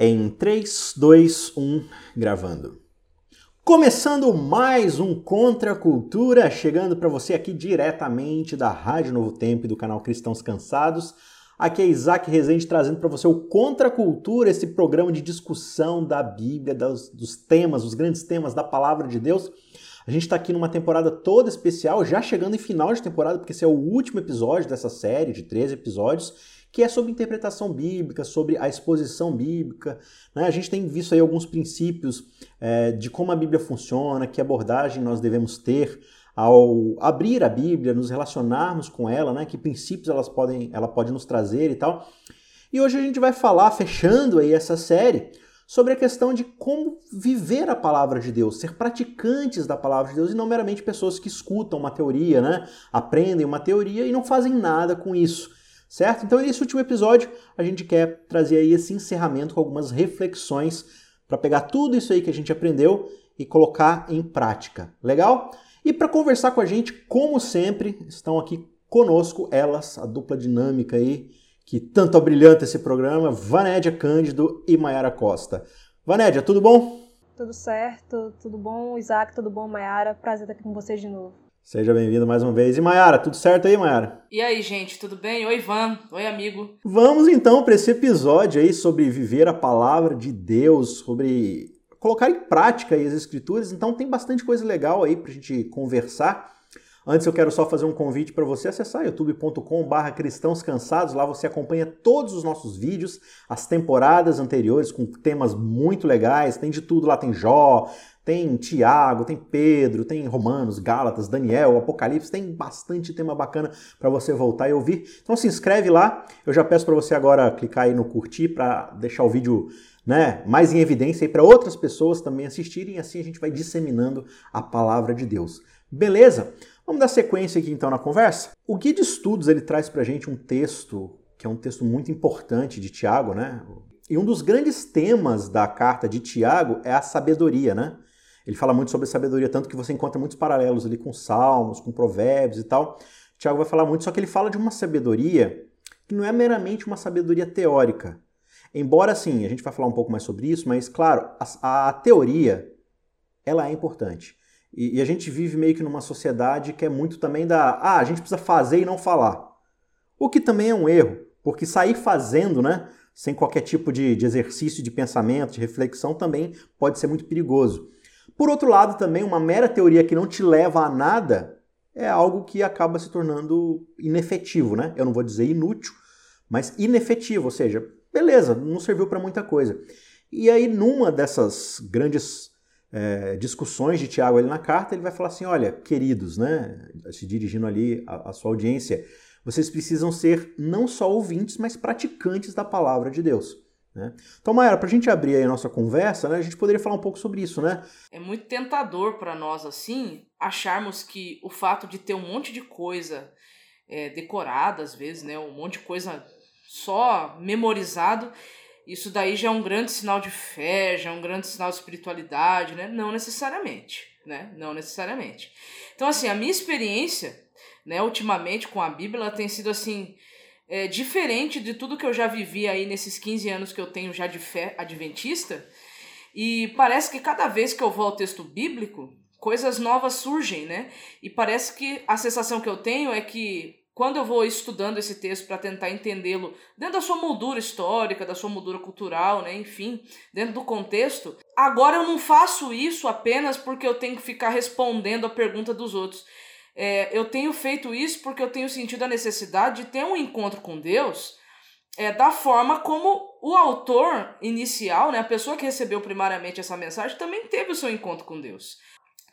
Em 3, 2, 1, gravando. Começando mais um Contra a Cultura, chegando para você aqui diretamente da Rádio Novo Tempo e do canal Cristãos Cansados. Aqui é Isaac Rezende trazendo para você o Contra a Cultura, esse programa de discussão da Bíblia, dos, dos temas, os grandes temas da Palavra de Deus. A gente está aqui numa temporada toda especial, já chegando em final de temporada, porque esse é o último episódio dessa série de 13 episódios que é sobre interpretação bíblica, sobre a exposição bíblica. Né? A gente tem visto aí alguns princípios é, de como a Bíblia funciona, que abordagem nós devemos ter ao abrir a Bíblia, nos relacionarmos com ela, né? que princípios elas podem, ela pode nos trazer e tal. E hoje a gente vai falar, fechando aí essa série, sobre a questão de como viver a palavra de Deus, ser praticantes da palavra de Deus e não meramente pessoas que escutam uma teoria, né? aprendem uma teoria e não fazem nada com isso certo? Então, nesse último episódio, a gente quer trazer aí esse encerramento com algumas reflexões para pegar tudo isso aí que a gente aprendeu e colocar em prática. Legal? E para conversar com a gente, como sempre, estão aqui conosco elas, a dupla dinâmica aí, que tanto abrilhanta esse programa, Vanédia Cândido e Maiara Costa. Vanédia, tudo bom? Tudo certo, tudo bom, Isaac, tudo bom, Maiara? Prazer estar aqui com vocês de novo. Seja bem-vindo mais uma vez. E Mayara, tudo certo aí, Mayara? E aí, gente, tudo bem? Oi, Ivan. Oi, amigo. Vamos então para esse episódio aí sobre viver a palavra de Deus, sobre colocar em prática as escrituras. Então tem bastante coisa legal aí para a gente conversar. Antes eu quero só fazer um convite para você acessar youtube.com/barra cristãos cansados. Lá você acompanha todos os nossos vídeos, as temporadas anteriores com temas muito legais. Tem de tudo lá, tem Jó, tem Tiago, tem Pedro, tem Romanos, Gálatas, Daniel, Apocalipse, tem bastante tema bacana para você voltar e ouvir. Então se inscreve lá. Eu já peço para você agora clicar aí no curtir para deixar o vídeo né, mais em evidência e para outras pessoas também assistirem, assim a gente vai disseminando a palavra de Deus. Beleza? Vamos dar sequência aqui então na conversa. O guia de estudos ele traz para a gente um texto que é um texto muito importante de Tiago, né? E um dos grandes temas da carta de Tiago é a sabedoria, né? Ele fala muito sobre sabedoria, tanto que você encontra muitos paralelos ali com Salmos, com Provérbios e tal. Tiago vai falar muito, só que ele fala de uma sabedoria que não é meramente uma sabedoria teórica. Embora, sim, a gente vai falar um pouco mais sobre isso, mas, claro, a, a teoria, ela é importante. E, e, a gente vive meio que numa sociedade que é muito também da, ah, a gente precisa fazer e não falar. O que também é um erro, porque sair fazendo, né, sem qualquer tipo de, de exercício de pensamento, de reflexão, também pode ser muito perigoso. Por outro lado, também, uma mera teoria que não te leva a nada é algo que acaba se tornando inefetivo, né? Eu não vou dizer inútil, mas inefetivo, ou seja, beleza, não serviu para muita coisa. E aí, numa dessas grandes é, discussões de Tiago ali na carta, ele vai falar assim: olha, queridos, né? Se dirigindo ali à, à sua audiência, vocês precisam ser não só ouvintes, mas praticantes da palavra de Deus. Né? Então, Mayara, para a gente abrir aí a nossa conversa, né, a gente poderia falar um pouco sobre isso, né? É muito tentador para nós, assim, acharmos que o fato de ter um monte de coisa é, decorada, às vezes, né, um monte de coisa só memorizado, isso daí já é um grande sinal de fé, já é um grande sinal de espiritualidade, né? Não necessariamente, né? Não necessariamente. Então, assim, a minha experiência, né, ultimamente com a Bíblia, ela tem sido, assim, é, diferente de tudo que eu já vivi aí nesses 15 anos que eu tenho já de fé adventista. E parece que cada vez que eu vou ao texto bíblico, coisas novas surgem, né? E parece que a sensação que eu tenho é que quando eu vou estudando esse texto para tentar entendê-lo dentro da sua moldura histórica, da sua moldura cultural, né, enfim, dentro do contexto, agora eu não faço isso apenas porque eu tenho que ficar respondendo a pergunta dos outros. É, eu tenho feito isso porque eu tenho sentido a necessidade de ter um encontro com Deus é, da forma como o autor inicial, né, a pessoa que recebeu primariamente essa mensagem, também teve o seu encontro com Deus.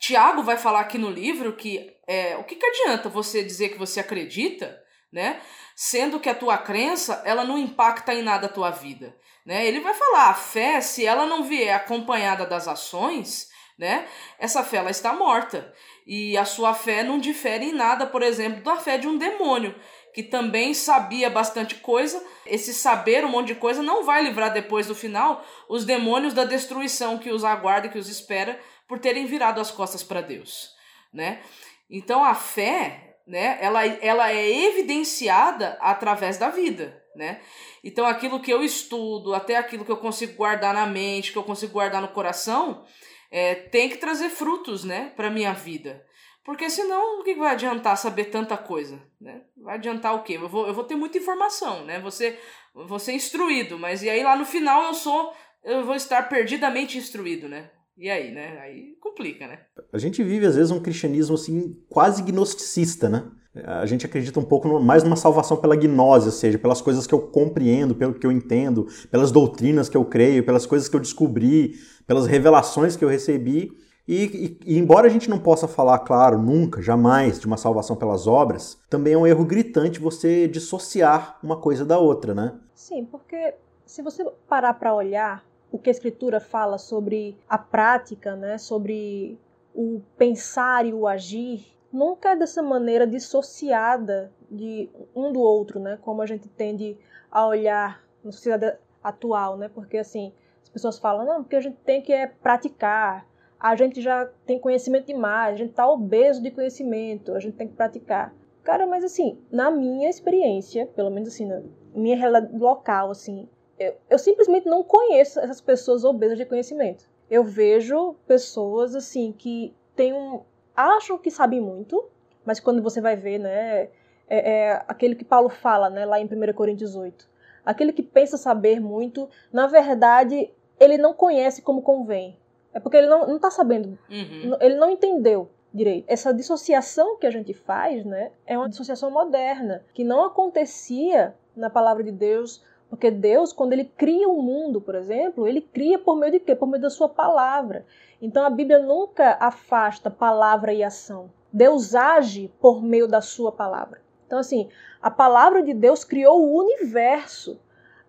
Tiago vai falar aqui no livro que é, o que, que adianta você dizer que você acredita, né? Sendo que a tua crença ela não impacta em nada a tua vida, né? Ele vai falar a fé se ela não vier acompanhada das ações, né? Essa fé ela está morta. E a sua fé não difere em nada, por exemplo, da fé de um demônio, que também sabia bastante coisa. Esse saber um monte de coisa não vai livrar depois do final os demônios da destruição que os aguarda e que os espera por terem virado as costas para Deus, né? Então a fé, né, ela, ela é evidenciada através da vida, né? Então aquilo que eu estudo, até aquilo que eu consigo guardar na mente, que eu consigo guardar no coração, é, tem que trazer frutos, né, para minha vida. Porque senão, o que vai adiantar saber tanta coisa? Né? Vai adiantar o quê? Eu vou, eu vou ter muita informação, né? Você, vou ser instruído, mas e aí lá no final eu sou. Eu vou estar perdidamente instruído, né? E aí, né? Aí complica, né? A gente vive, às vezes, um cristianismo assim, quase gnosticista, né? A gente acredita um pouco no, mais numa salvação pela gnose, ou seja, pelas coisas que eu compreendo, pelo que eu entendo, pelas doutrinas que eu creio, pelas coisas que eu descobri, pelas revelações que eu recebi. E, e, e, embora a gente não possa falar, claro, nunca, jamais, de uma salvação pelas obras, também é um erro gritante você dissociar uma coisa da outra, né? Sim, porque se você parar para olhar o que a Escritura fala sobre a prática, né, sobre o pensar e o agir, nunca é dessa maneira dissociada de um do outro, né, como a gente tende a olhar na sociedade atual, né, porque assim, as pessoas falam, não, porque a gente tem que é praticar, a gente já tem conhecimento demais, a gente está obeso de conhecimento, a gente tem que praticar. Cara, mas assim, na minha experiência, pelo menos assim, na minha realidade local, assim, eu, eu simplesmente não conheço essas pessoas obesas de conhecimento. Eu vejo pessoas, assim, que têm um, acham que sabem muito, mas quando você vai ver, né, é, é aquele que Paulo fala, né, lá em 1 Coríntios 8. Aquele que pensa saber muito, na verdade, ele não conhece como convém. É porque ele não, não tá sabendo, uhum. ele não entendeu direito. Essa dissociação que a gente faz, né, é uma dissociação moderna, que não acontecia na palavra de Deus, porque Deus, quando ele cria o um mundo, por exemplo, ele cria por meio de quê? Por meio da sua palavra. Então a Bíblia nunca afasta palavra e ação. Deus age por meio da sua palavra. Então, assim, a palavra de Deus criou o universo.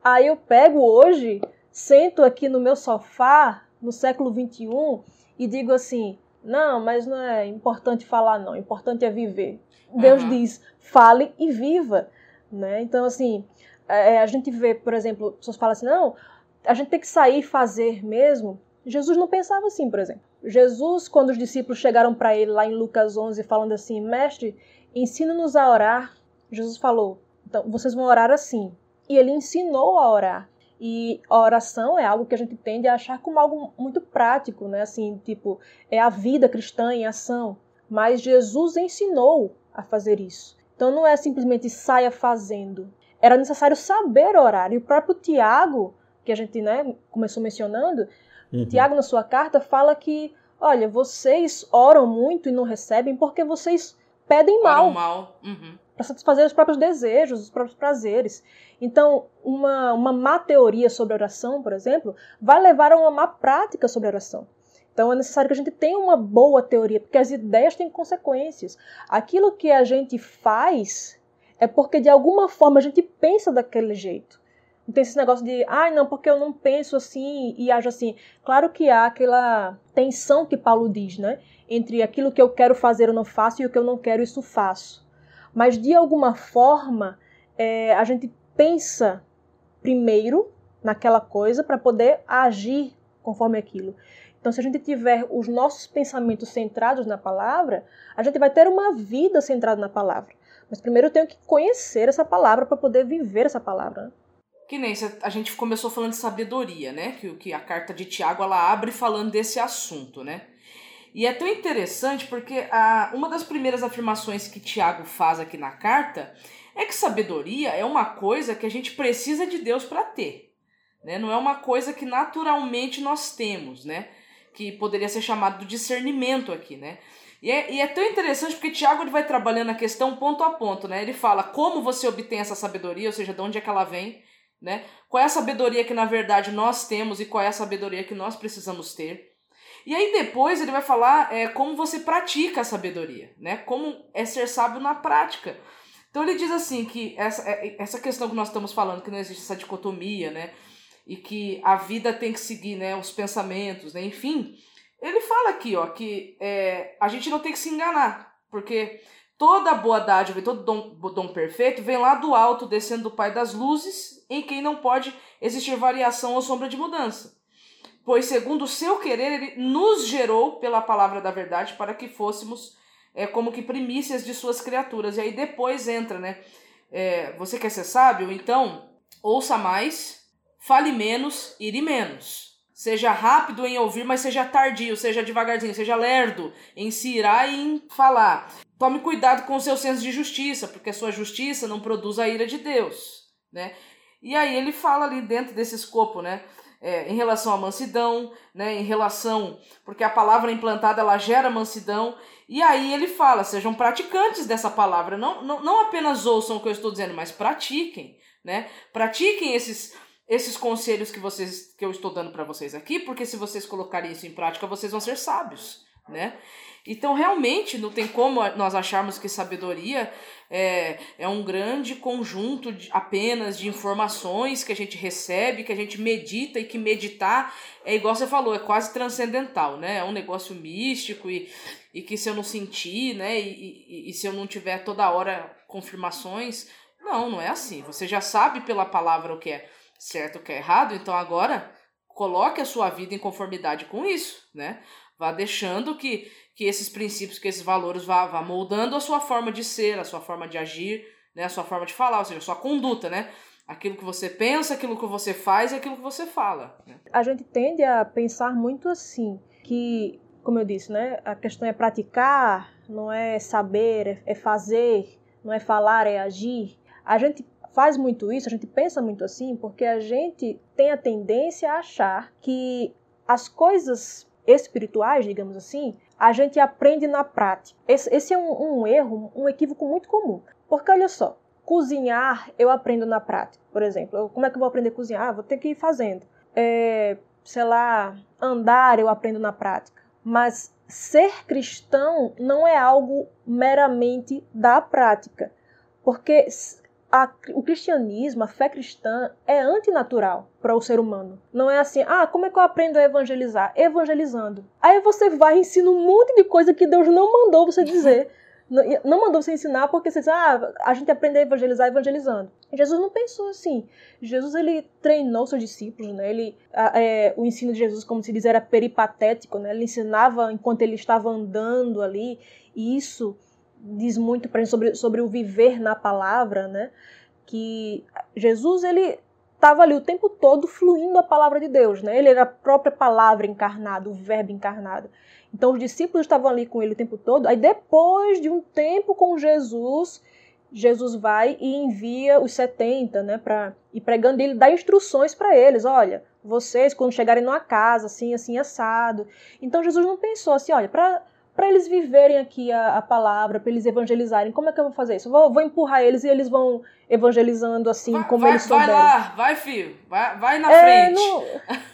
Aí eu pego hoje, sento aqui no meu sofá, no século 21 e digo assim: não, mas não é importante falar, não, importante é viver. Uhum. Deus diz: fale e viva. Né? Então, assim, é, é, a gente vê, por exemplo, pessoas falam assim: não, a gente tem que sair e fazer mesmo. Jesus não pensava assim, por exemplo. Jesus, quando os discípulos chegaram para ele lá em Lucas 11, falando assim: Mestre, ensina-nos a orar. Jesus falou: então, vocês vão orar assim. E ele ensinou a orar. E a oração é algo que a gente tende a achar como algo muito prático, né? Assim, tipo, é a vida cristã em ação. Mas Jesus ensinou a fazer isso. Então não é simplesmente saia fazendo. Era necessário saber orar. E o próprio Tiago, que a gente né, começou mencionando, uhum. Tiago, na sua carta, fala que, olha, vocês oram muito e não recebem porque vocês pedem mal. mal. Uhum para satisfazer os próprios desejos, os próprios prazeres. Então, uma, uma má teoria sobre oração, por exemplo, vai levar a uma má prática sobre oração. Então, é necessário que a gente tenha uma boa teoria, porque as ideias têm consequências. Aquilo que a gente faz é porque, de alguma forma, a gente pensa daquele jeito. Não tem esse negócio de, ai, ah, não, porque eu não penso assim e ajo assim. Claro que há aquela tensão que Paulo diz, né? Entre aquilo que eu quero fazer eu não faço e o que eu não quero isso faço mas de alguma forma é, a gente pensa primeiro naquela coisa para poder agir conforme aquilo. Então, se a gente tiver os nossos pensamentos centrados na palavra, a gente vai ter uma vida centrada na palavra. Mas primeiro eu tenho que conhecer essa palavra para poder viver essa palavra. Né? Que nem a gente começou falando de sabedoria, né? Que, que a carta de Tiago ela abre falando desse assunto, né? E é tão interessante porque a, uma das primeiras afirmações que Tiago faz aqui na carta é que sabedoria é uma coisa que a gente precisa de Deus para ter. Né? Não é uma coisa que naturalmente nós temos, né? Que poderia ser chamado de discernimento aqui, né? E é, e é tão interessante porque Tiago ele vai trabalhando a questão ponto a ponto, né? Ele fala como você obtém essa sabedoria, ou seja, de onde é que ela vem, né? Qual é a sabedoria que na verdade nós temos e qual é a sabedoria que nós precisamos ter. E aí depois ele vai falar é, como você pratica a sabedoria, né? Como é ser sábio na prática. Então ele diz assim que essa, é, essa questão que nós estamos falando, que não existe essa dicotomia, né? E que a vida tem que seguir né, os pensamentos, né? Enfim, ele fala aqui, ó, que é, a gente não tem que se enganar, porque toda boa dádiva e todo dom, dom perfeito vem lá do alto, descendo do Pai das luzes, em quem não pode existir variação ou sombra de mudança pois segundo o seu querer ele nos gerou pela palavra da verdade para que fôssemos é, como que primícias de suas criaturas. E aí depois entra, né? É, você quer ser sábio? Então ouça mais, fale menos, ire menos. Seja rápido em ouvir, mas seja tardio, seja devagarzinho, seja lerdo em se irar e em falar. Tome cuidado com o seu senso de justiça, porque a sua justiça não produz a ira de Deus, né? E aí ele fala ali dentro desse escopo, né? É, em relação à mansidão, né? Em relação, porque a palavra implantada ela gera mansidão. E aí ele fala, sejam praticantes dessa palavra, não, não, não apenas ouçam o que eu estou dizendo, mas pratiquem, né? Pratiquem esses esses conselhos que vocês que eu estou dando para vocês aqui, porque se vocês colocarem isso em prática, vocês vão ser sábios, né? Então, realmente, não tem como nós acharmos que sabedoria é, é um grande conjunto de, apenas de informações que a gente recebe, que a gente medita e que meditar é igual você falou, é quase transcendental, né? É um negócio místico e, e que se eu não sentir, né? E, e, e se eu não tiver toda hora confirmações, não, não é assim. Você já sabe pela palavra o que é certo, que é errado, então agora coloque a sua vida em conformidade com isso, né? Vá deixando que, que esses princípios, que esses valores vá, vá moldando a sua forma de ser, a sua forma de agir, né? A sua forma de falar, ou seja, a sua conduta, né? Aquilo que você pensa, aquilo que você faz e aquilo que você fala. Né? A gente tende a pensar muito assim, que, como eu disse, né? A questão é praticar, não é saber, é, é fazer, não é falar, é agir. A gente faz muito isso, a gente pensa muito assim, porque a gente tem a tendência a achar que as coisas espirituais, digamos assim, a gente aprende na prática. Esse, esse é um, um erro, um equívoco muito comum. Porque olha só, cozinhar eu aprendo na prática, por exemplo. Como é que eu vou aprender a cozinhar? Ah, vou ter que ir fazendo. É, sei lá, andar eu aprendo na prática. Mas ser cristão não é algo meramente da prática. Porque a, o cristianismo, a fé cristã, é antinatural para o ser humano. Não é assim, ah, como é que eu aprendo a evangelizar? Evangelizando. Aí você vai e ensina um monte de coisa que Deus não mandou você dizer. não mandou você ensinar porque você diz, ah, a gente aprende a evangelizar evangelizando. Jesus não pensou assim. Jesus ele treinou seus discípulos, né? Ele, é, o ensino de Jesus, como se diz, era peripatético, né? Ele ensinava enquanto ele estava andando ali. E isso diz muito para gente sobre, sobre o viver na palavra, né? Que Jesus ele estava ali o tempo todo fluindo a palavra de Deus, né? Ele era a própria palavra encarnada, o verbo encarnado. Então os discípulos estavam ali com ele o tempo todo. Aí depois de um tempo com Jesus, Jesus vai e envia os 70, né, para e pregando ele dá instruções para eles, olha, vocês quando chegarem numa casa assim, assim assado. Então Jesus não pensou assim, olha, para para eles viverem aqui a, a palavra, para eles evangelizarem. Como é que eu vou fazer isso? Vou, vou empurrar eles e eles vão evangelizando assim vai, como vai, eles souberem. Vai lá, vai filho, vai, vai na é, frente. Não,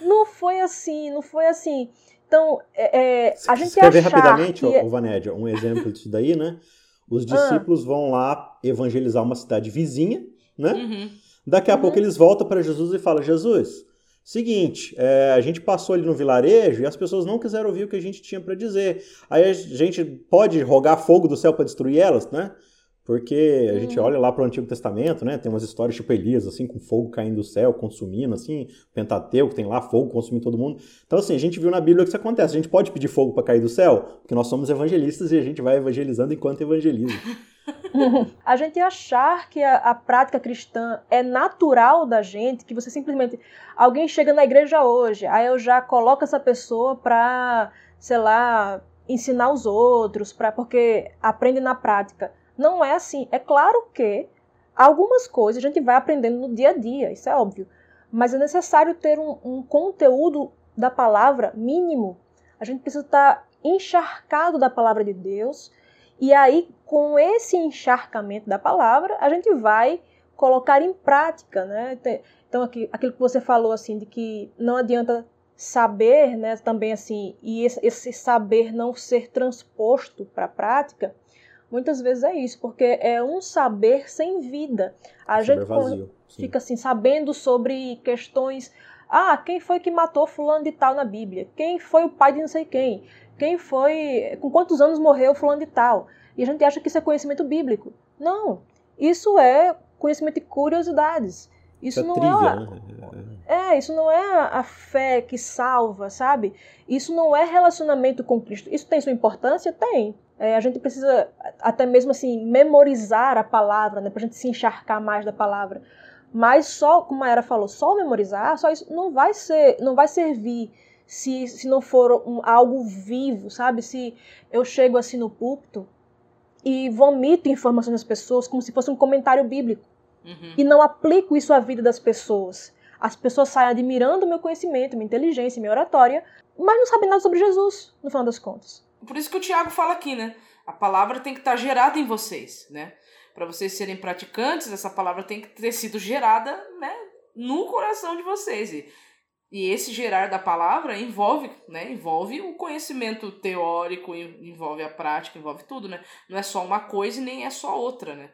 não foi assim, não foi assim. Então, é, é, a gente Quer ver rapidamente, que... ô, Vanédia, um exemplo disso daí, né? Os ah. discípulos ah. vão lá evangelizar uma cidade vizinha, né? Uhum. Daqui a uhum. pouco eles voltam para Jesus e falam: Jesus, Seguinte, é, a gente passou ali no vilarejo e as pessoas não quiseram ouvir o que a gente tinha para dizer. Aí a gente pode rogar fogo do céu para destruir elas, né? Porque a gente uhum. olha lá para o Antigo Testamento, né? Tem umas histórias tipo Elias, assim, com fogo caindo do céu, consumindo, assim, Pentateuco, tem lá fogo consumindo todo mundo. Então, assim, a gente viu na Bíblia que isso acontece. A gente pode pedir fogo para cair do céu, porque nós somos evangelistas e a gente vai evangelizando enquanto evangeliza. a gente achar que a, a, prática cristã é natural da gente, que você simplesmente. Alguém chega na igreja hoje, aí eu já coloco essa pessoa para, sei lá, ensinar os outros, pra, porque aprende na prática. Não é assim. É claro que algumas coisas a gente vai aprendendo no dia a dia, isso é óbvio. Mas é necessário ter um, um conteúdo da palavra mínimo. A gente precisa estar encharcado da palavra de Deus e aí, com esse encharcamento da palavra, a gente vai colocar em prática, né? Então, aqui, aquilo que você falou, assim, de que não adianta saber, né, também assim, e esse, esse saber não ser transposto para a prática, muitas vezes é isso, porque é um saber sem vida. A saber gente vazio, fica assim, sabendo sobre questões, ah, quem foi que matou fulano de tal na Bíblia? Quem foi o pai de não sei quem? Quem foi, com quantos anos morreu fulano de tal. E a gente acha que isso é conhecimento bíblico. Não, isso é conhecimento de curiosidades. Isso é não é, né? é, isso não é a fé que salva, sabe? Isso não é relacionamento com Cristo. Isso tem sua importância? Tem. É, a gente precisa até mesmo assim memorizar a palavra, né, para a gente se encharcar mais da palavra. Mas só, como a Era falou, só memorizar, só isso não vai ser, não vai servir se, se não for um, algo vivo, sabe? Se eu chego assim no púlpito e vomito informações das pessoas como se fosse um comentário bíblico uhum. e não aplico isso à vida das pessoas. As pessoas saem admirando meu conhecimento, minha inteligência, minha oratória, mas não sabem nada sobre Jesus, no final das contas. Por isso que o Tiago fala aqui, né? A palavra tem que estar gerada em vocês, né? Para vocês serem praticantes, essa palavra tem que ter sido gerada, né, no coração de vocês. E, e esse gerar da palavra envolve, né, envolve o conhecimento teórico, envolve a prática, envolve tudo, né? Não é só uma coisa e nem é só outra, né?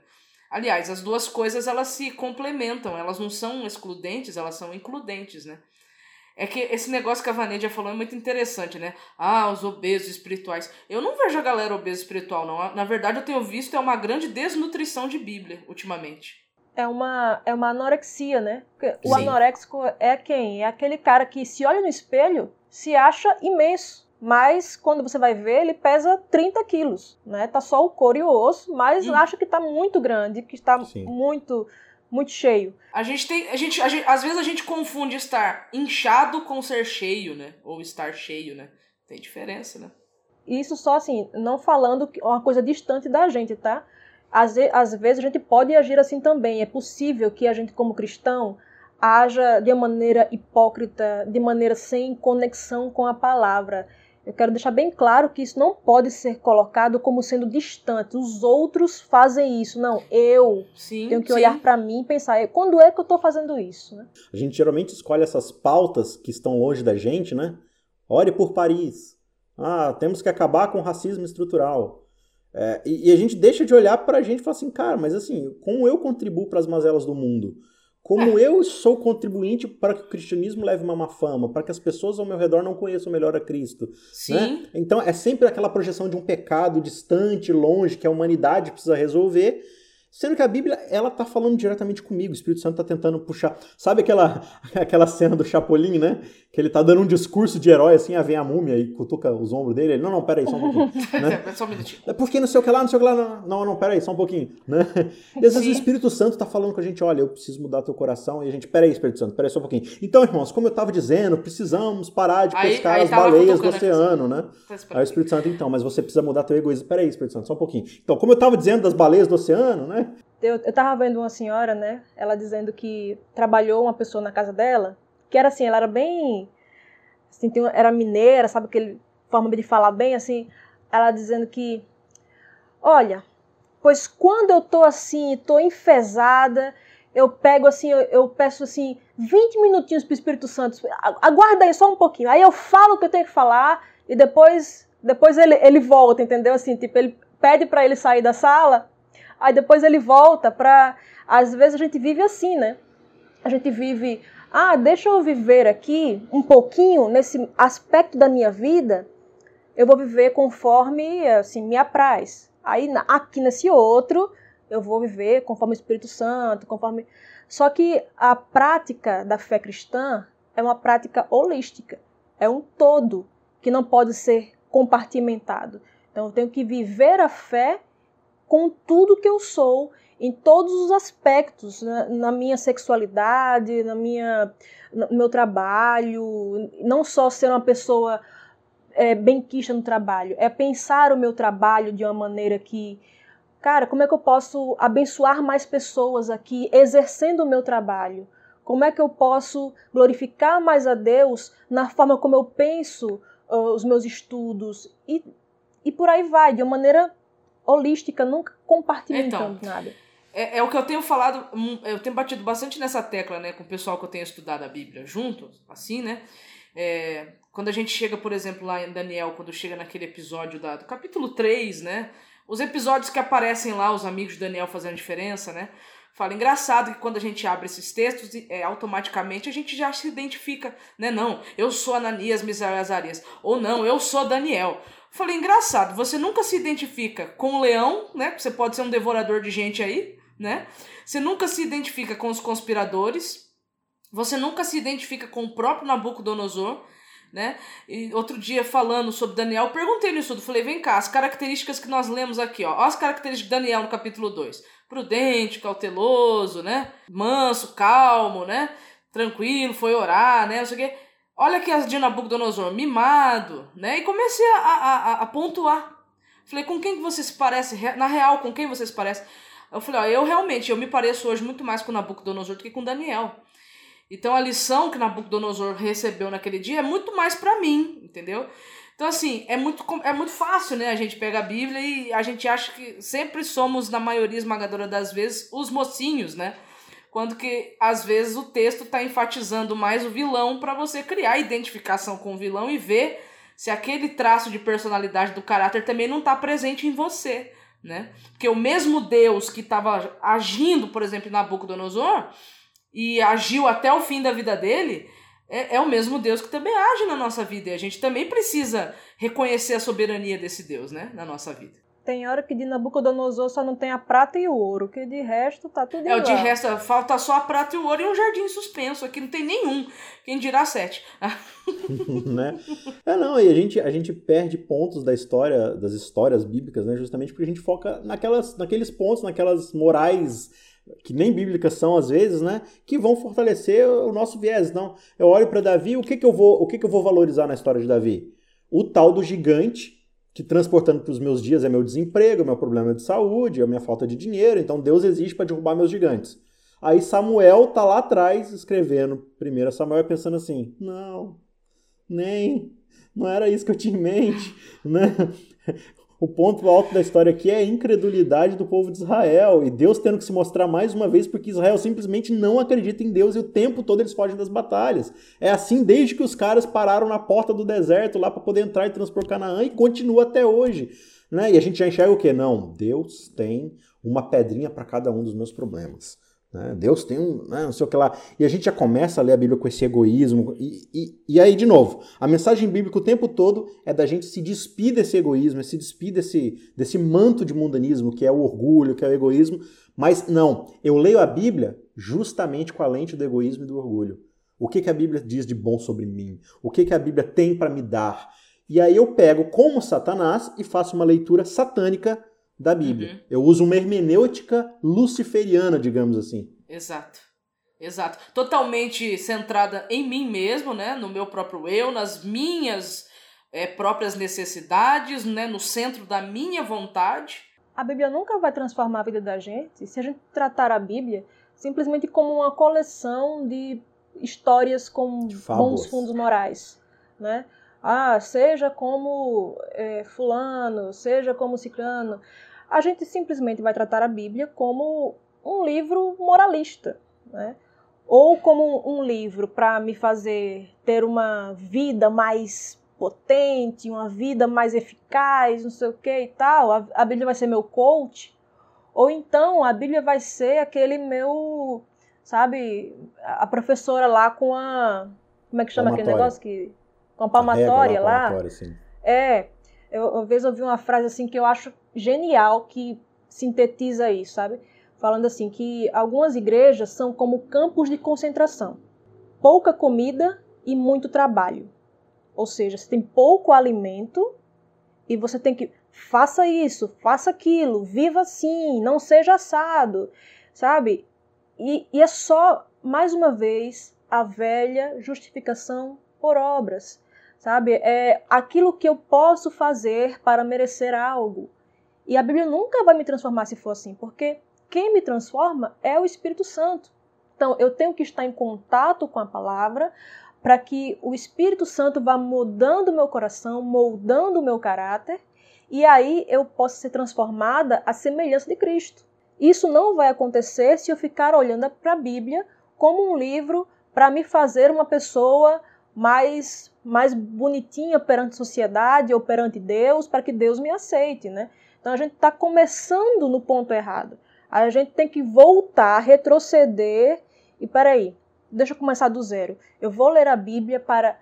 Aliás, as duas coisas elas se complementam, elas não são excludentes, elas são includentes, né? É que esse negócio que a Vanedia falou é muito interessante, né? Ah, os obesos espirituais. Eu não vejo a galera obesa espiritual, não. Na verdade, eu tenho visto é uma grande desnutrição de Bíblia, ultimamente. É uma, é uma anorexia, né? O Sim. anoréxico é quem? É aquele cara que se olha no espelho, se acha imenso. Mas quando você vai ver, ele pesa 30 quilos, né? Tá só o couro e o osso, mas hum. acha que tá muito grande, que está Sim. muito muito cheio. A gente tem. A gente, a gente, às vezes a gente confunde estar inchado com ser cheio, né? Ou estar cheio, né? Tem diferença, né? Isso só assim, não falando uma coisa distante da gente, tá? Às, às vezes a gente pode agir assim também. É possível que a gente, como cristão, haja de uma maneira hipócrita, de maneira sem conexão com a palavra. Eu quero deixar bem claro que isso não pode ser colocado como sendo distante. Os outros fazem isso. Não, eu sim, tenho que sim. olhar para mim e pensar, quando é que eu estou fazendo isso? Né? A gente geralmente escolhe essas pautas que estão longe da gente, né? Ore por Paris. Ah, temos que acabar com o racismo estrutural. É, e, e, a gente deixa de olhar para a gente e falar assim, cara, mas assim, como eu contribuo para as mazelas do mundo? Como é. eu sou contribuinte para que o cristianismo leve uma má fama, para que as pessoas ao meu redor não conheçam melhor a Cristo. Sim. Né? Então é sempre aquela projeção de um pecado distante, longe, que a humanidade precisa resolver Sendo que a Bíblia, ela tá falando diretamente comigo. O Espírito Santo tá tentando puxar. Sabe aquela, aquela cena do Chapolin, né? Que ele tá dando um discurso de herói, assim, aí vem a múmia e cutuca os ombros dele. Ele, não, não, peraí, só um pouquinho. né? É só um minutinho. É porque não sei o que lá, não sei o que lá. Não, não, não peraí, só um pouquinho. Né? E às vezes o Espírito Santo tá falando com a gente, olha, eu preciso mudar teu coração. E a gente, peraí, Espírito Santo, peraí só um pouquinho. Então, irmãos, como eu tava dizendo, precisamos parar de aí, pescar aí as baleias do oceano, né? Tá aí o Espírito Santo, então, mas você precisa mudar teu egoísmo. Peraí, Espírito Santo, só um pouquinho. Então, como eu tava dizendo das baleias do oceano, né? Eu, eu tava vendo uma senhora, né? Ela dizendo que trabalhou uma pessoa na casa dela, que era assim, ela era bem. Assim, era mineira, sabe aquele forma de falar bem, assim. Ela dizendo que. Olha, pois quando eu tô assim, tô enfesada, eu pego assim, eu, eu, peço assim, 20 minutinhos pro Espírito Santo, aguarda aí só um pouquinho. Aí eu falo o que eu tenho que falar e depois depois ele, ele volta, entendeu? Assim, tipo, ele pede para ele sair da sala aí depois ele volta para. Às vezes a gente vive assim, né? A gente vive, ah, deixa eu viver aqui um pouquinho nesse aspecto da minha vida, eu vou viver conforme assim me apraz. Aí aqui nesse outro, eu vou viver conforme o Espírito Santo, conforme. Só que a prática da fé cristã é uma prática holística, é um todo que não pode ser compartimentado. Então eu tenho que viver a fé com tudo que eu sou, em todos os aspectos, na, na minha sexualidade, na minha, no meu trabalho, não só ser uma pessoa é, benquista no trabalho, é pensar o meu trabalho de uma maneira que, cara, como é que eu posso abençoar mais pessoas aqui exercendo o meu trabalho? Como é que eu posso glorificar mais a Deus na forma como eu penso uh, os meus estudos? E, e por aí vai, de uma maneira holística, nunca compartimentando então, nada. É, é, o que eu tenho falado, hum, eu tenho batido bastante nessa tecla, né, com o pessoal que eu tenho estudado a Bíblia junto, assim, né? É, quando a gente chega, por exemplo, lá em Daniel, quando chega naquele episódio da, do capítulo 3, né? Os episódios que aparecem lá, os amigos de Daniel fazendo diferença, né? Fala, engraçado que quando a gente abre esses textos, é, automaticamente a gente já se identifica, né? Não, eu sou Ananias, Misael Azarias. Ou não, eu sou Daniel. Falei, engraçado, você nunca se identifica com o leão, né? Você pode ser um devorador de gente aí, né? Você nunca se identifica com os conspiradores. Você nunca se identifica com o próprio Nabucodonosor. Né? E outro dia, falando sobre Daniel, perguntei no estudo, falei, vem cá, as características que nós lemos aqui, ó. As características de Daniel no capítulo 2. Prudente, cauteloso, né? Manso, calmo, né? Tranquilo, foi orar, né? Não sei o quê. Olha aqui as de Nabucodonosor, mimado, né? E comecei a, a, a pontuar. Falei, com quem que você se parece? Na real, com quem você se parece? Eu falei, ó, eu realmente, eu me pareço hoje muito mais com Nabucodonosor do que com Daniel. Então a lição que Nabucodonosor recebeu naquele dia é muito mais para mim, entendeu? Então assim, é muito, é muito fácil, né, a gente pega a Bíblia e a gente acha que sempre somos, na maioria esmagadora das vezes, os mocinhos, né? Quando que, às vezes, o texto está enfatizando mais o vilão para você criar identificação com o vilão e ver se aquele traço de personalidade do caráter também não está presente em você, né? Porque o mesmo Deus que estava agindo, por exemplo, em Nabucodonosor, e agiu até o fim da vida dele, é, é, o mesmo Deus que também age na nossa vida. E a gente também precisa reconhecer a soberania desse Deus, né? Na nossa vida. Tem hora que de Nabucodonosor só não tem a prata e o ouro, que de resto tá tudo igual. É, de resto, falta só a prata e o ouro e um jardim suspenso. Aqui não tem nenhum. Quem dirá sete. né? É, não, e a gente, a gente perde pontos da história, das histórias bíblicas, né? Justamente porque a gente foca naquelas, naqueles pontos, naquelas morais que nem bíblicas são às vezes, né, que vão fortalecer o nosso viés. Então, eu olho para Davi, o que que eu vou, o que que eu vou valorizar na história de Davi? O tal do gigante que transportando para os meus dias é meu desemprego, meu problema de saúde, a minha falta de dinheiro, então Deus existe para derrubar meus gigantes. Aí Samuel tá lá atrás escrevendo 1 Samuel pensando assim: "Não, nem não era isso que eu tinha em mente, né? O ponto alto da história aqui é a incredulidade do povo de Israel e Deus tendo que se mostrar mais uma vez porque Israel simplesmente não acredita em Deus e o tempo todo eles fogem das batalhas. É assim desde que os caras pararam na porta do deserto lá para poder entrar e transpor Canaã e continua até hoje. Né? E a gente já enxerga o que? Não, Deus tem uma pedrinha para cada um dos meus problemas. Né? Deus tem um, né, não sei o que lá. E a gente já começa a ler a Bíblia com esse egoísmo. E, e, e, aí, de novo, a mensagem bíblica o tempo todo é da gente se despir desse egoísmo, se despir desse, desse manto de mundanismo que é o orgulho, que é o egoísmo. Mas não, eu leio a Bíblia justamente com a lente do egoísmo e do orgulho. O que, que a Bíblia diz de bom sobre mim? O que, que a Bíblia tem para me dar? E aí eu pego como Satanás e faço uma leitura satânica da Bíblia. Uhum. Eu uso uma hermenêutica luciferiana, digamos assim. Exato. Exato. Totalmente centrada em mim mesmo, né? No meu próprio eu, nas minhas é, próprias necessidades, né? No centro da minha vontade. A Bíblia nunca vai transformar a vida da gente se a gente tratar a Bíblia simplesmente como uma coleção de histórias com bons fundos morais, né? Ah, seja como é, fulano, seja como ciclano a gente simplesmente vai tratar a Bíblia como um livro moralista, né? ou como um livro para me fazer ter uma vida mais potente, uma vida mais eficaz, não sei o que e tal. A, a Bíblia vai ser meu coach, ou então a Bíblia vai ser aquele meu, sabe, a professora lá com a. Como é que chama aquele negócio? Que, com a palmatória a lá. Palmatória, sim. É. Eu, uma vez ouvi uma frase assim que eu acho genial que sintetiza isso, sabe? Falando assim que algumas igrejas são como campos de concentração. Pouca comida e muito trabalho. Ou seja, você tem pouco alimento e você tem que faça isso, faça aquilo, viva assim, não seja assado, sabe? E, e é só, mais uma vez, a velha justificação por obras, sabe? É aquilo que eu posso fazer para merecer algo. E a Bíblia nunca vai me transformar se for assim, porque quem me transforma é o Espírito Santo. Então, eu tenho que estar em contato com a palavra para que o Espírito Santo vá mudando o meu coração, moldando o meu caráter, e aí eu possa ser transformada à semelhança de Cristo. Isso não vai acontecer se eu ficar olhando para a Bíblia como um livro para me fazer uma pessoa mais mais bonitinha perante a sociedade ou perante Deus, para que Deus me aceite, né? Então a gente está começando no ponto errado. A gente tem que voltar, retroceder e peraí, deixa eu começar do zero. Eu vou ler a Bíblia para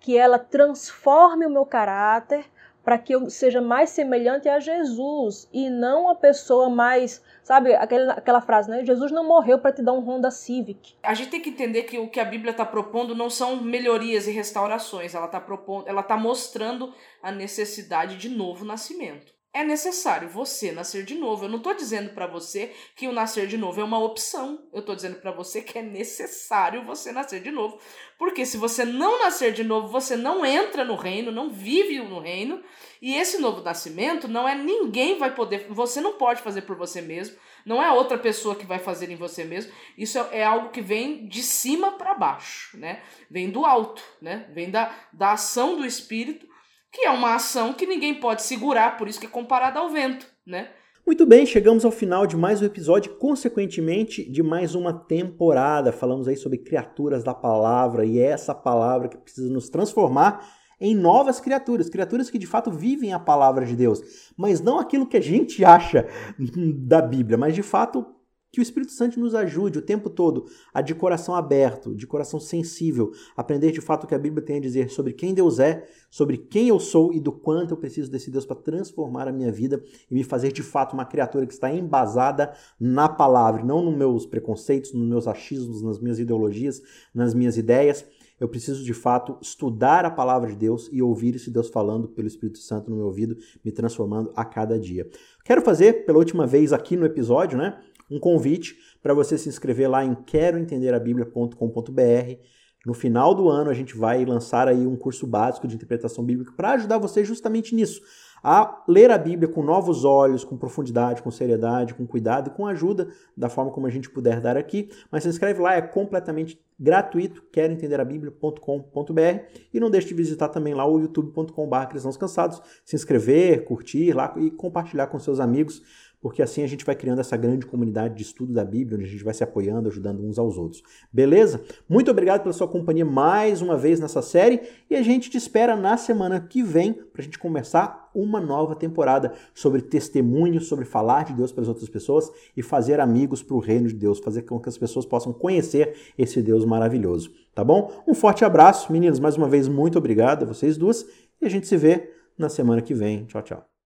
que ela transforme o meu caráter, para que eu seja mais semelhante a Jesus e não a pessoa mais, sabe, aquela, aquela frase, né? Jesus não morreu para te dar um Honda Civic. A gente tem que entender que o que a Bíblia está propondo não são melhorias e restaurações, ela está propondo, ela está mostrando a necessidade de novo nascimento é necessário você nascer de novo. Eu não estou dizendo para você que o nascer de novo é uma opção. Eu estou dizendo para você que é necessário você nascer de novo. Porque se você não nascer de novo, você não entra no reino, não vive no reino. E esse novo nascimento não é ninguém vai poder. Você não pode fazer por você mesmo. Não é outra pessoa que vai fazer em você mesmo. Isso é, é algo que vem de cima para baixo, né? Vem do alto, né? Vem da, da ação do Espírito que é uma ação que ninguém pode segurar, por isso que é comparada ao vento, né? Muito bem, chegamos ao final de mais um episódio, consequentemente de mais uma temporada. Falamos aí sobre criaturas da palavra e é essa palavra que precisa nos transformar em novas criaturas, criaturas que de fato vivem a palavra de Deus, mas não aquilo que a gente acha da Bíblia, mas de fato que o Espírito Santo nos ajude o tempo todo a, de coração aberto, de coração sensível, aprender de fato o que a Bíblia tem a dizer sobre quem Deus é, sobre quem eu sou e do quanto eu preciso desse Deus para transformar a minha vida e me fazer de fato uma criatura que está embasada na palavra, não nos meus preconceitos, nos meus achismos, nas minhas ideologias, nas minhas ideias. Eu preciso de fato estudar a palavra de Deus e ouvir esse Deus falando pelo Espírito Santo no meu ouvido, me transformando a cada dia. Quero fazer pela última vez aqui no episódio, né? Um convite para você se inscrever lá em queroentenderabiblia.com.br. No final do ano a gente vai lançar aí um curso básico de interpretação bíblica para ajudar você justamente nisso, a ler a Bíblia com novos olhos, com profundidade, com seriedade, com cuidado e com ajuda da forma como a gente puder dar aqui. Mas se inscreve lá, é completamente gratuito, queroentenderabiblia.com.br e não deixe de visitar também lá o youtube.com.br cristãos cansados, se inscrever, curtir lá e compartilhar com seus amigos porque assim a gente vai criando essa grande comunidade de estudo da Bíblia, onde a gente vai se apoiando, ajudando uns aos outros. Beleza? Muito obrigado pela sua companhia mais uma vez nessa série e a gente te espera na semana que vem para a gente começar uma nova temporada sobre testemunho, sobre falar de Deus para as outras pessoas e fazer amigos para o reino de Deus, fazer com que as pessoas possam conhecer esse Deus maravilhoso. Tá bom? Um forte abraço, meninos. Mais uma vez, muito obrigado a vocês duas e a gente se vê na semana que vem. Tchau, tchau.